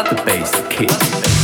Let the bass kick.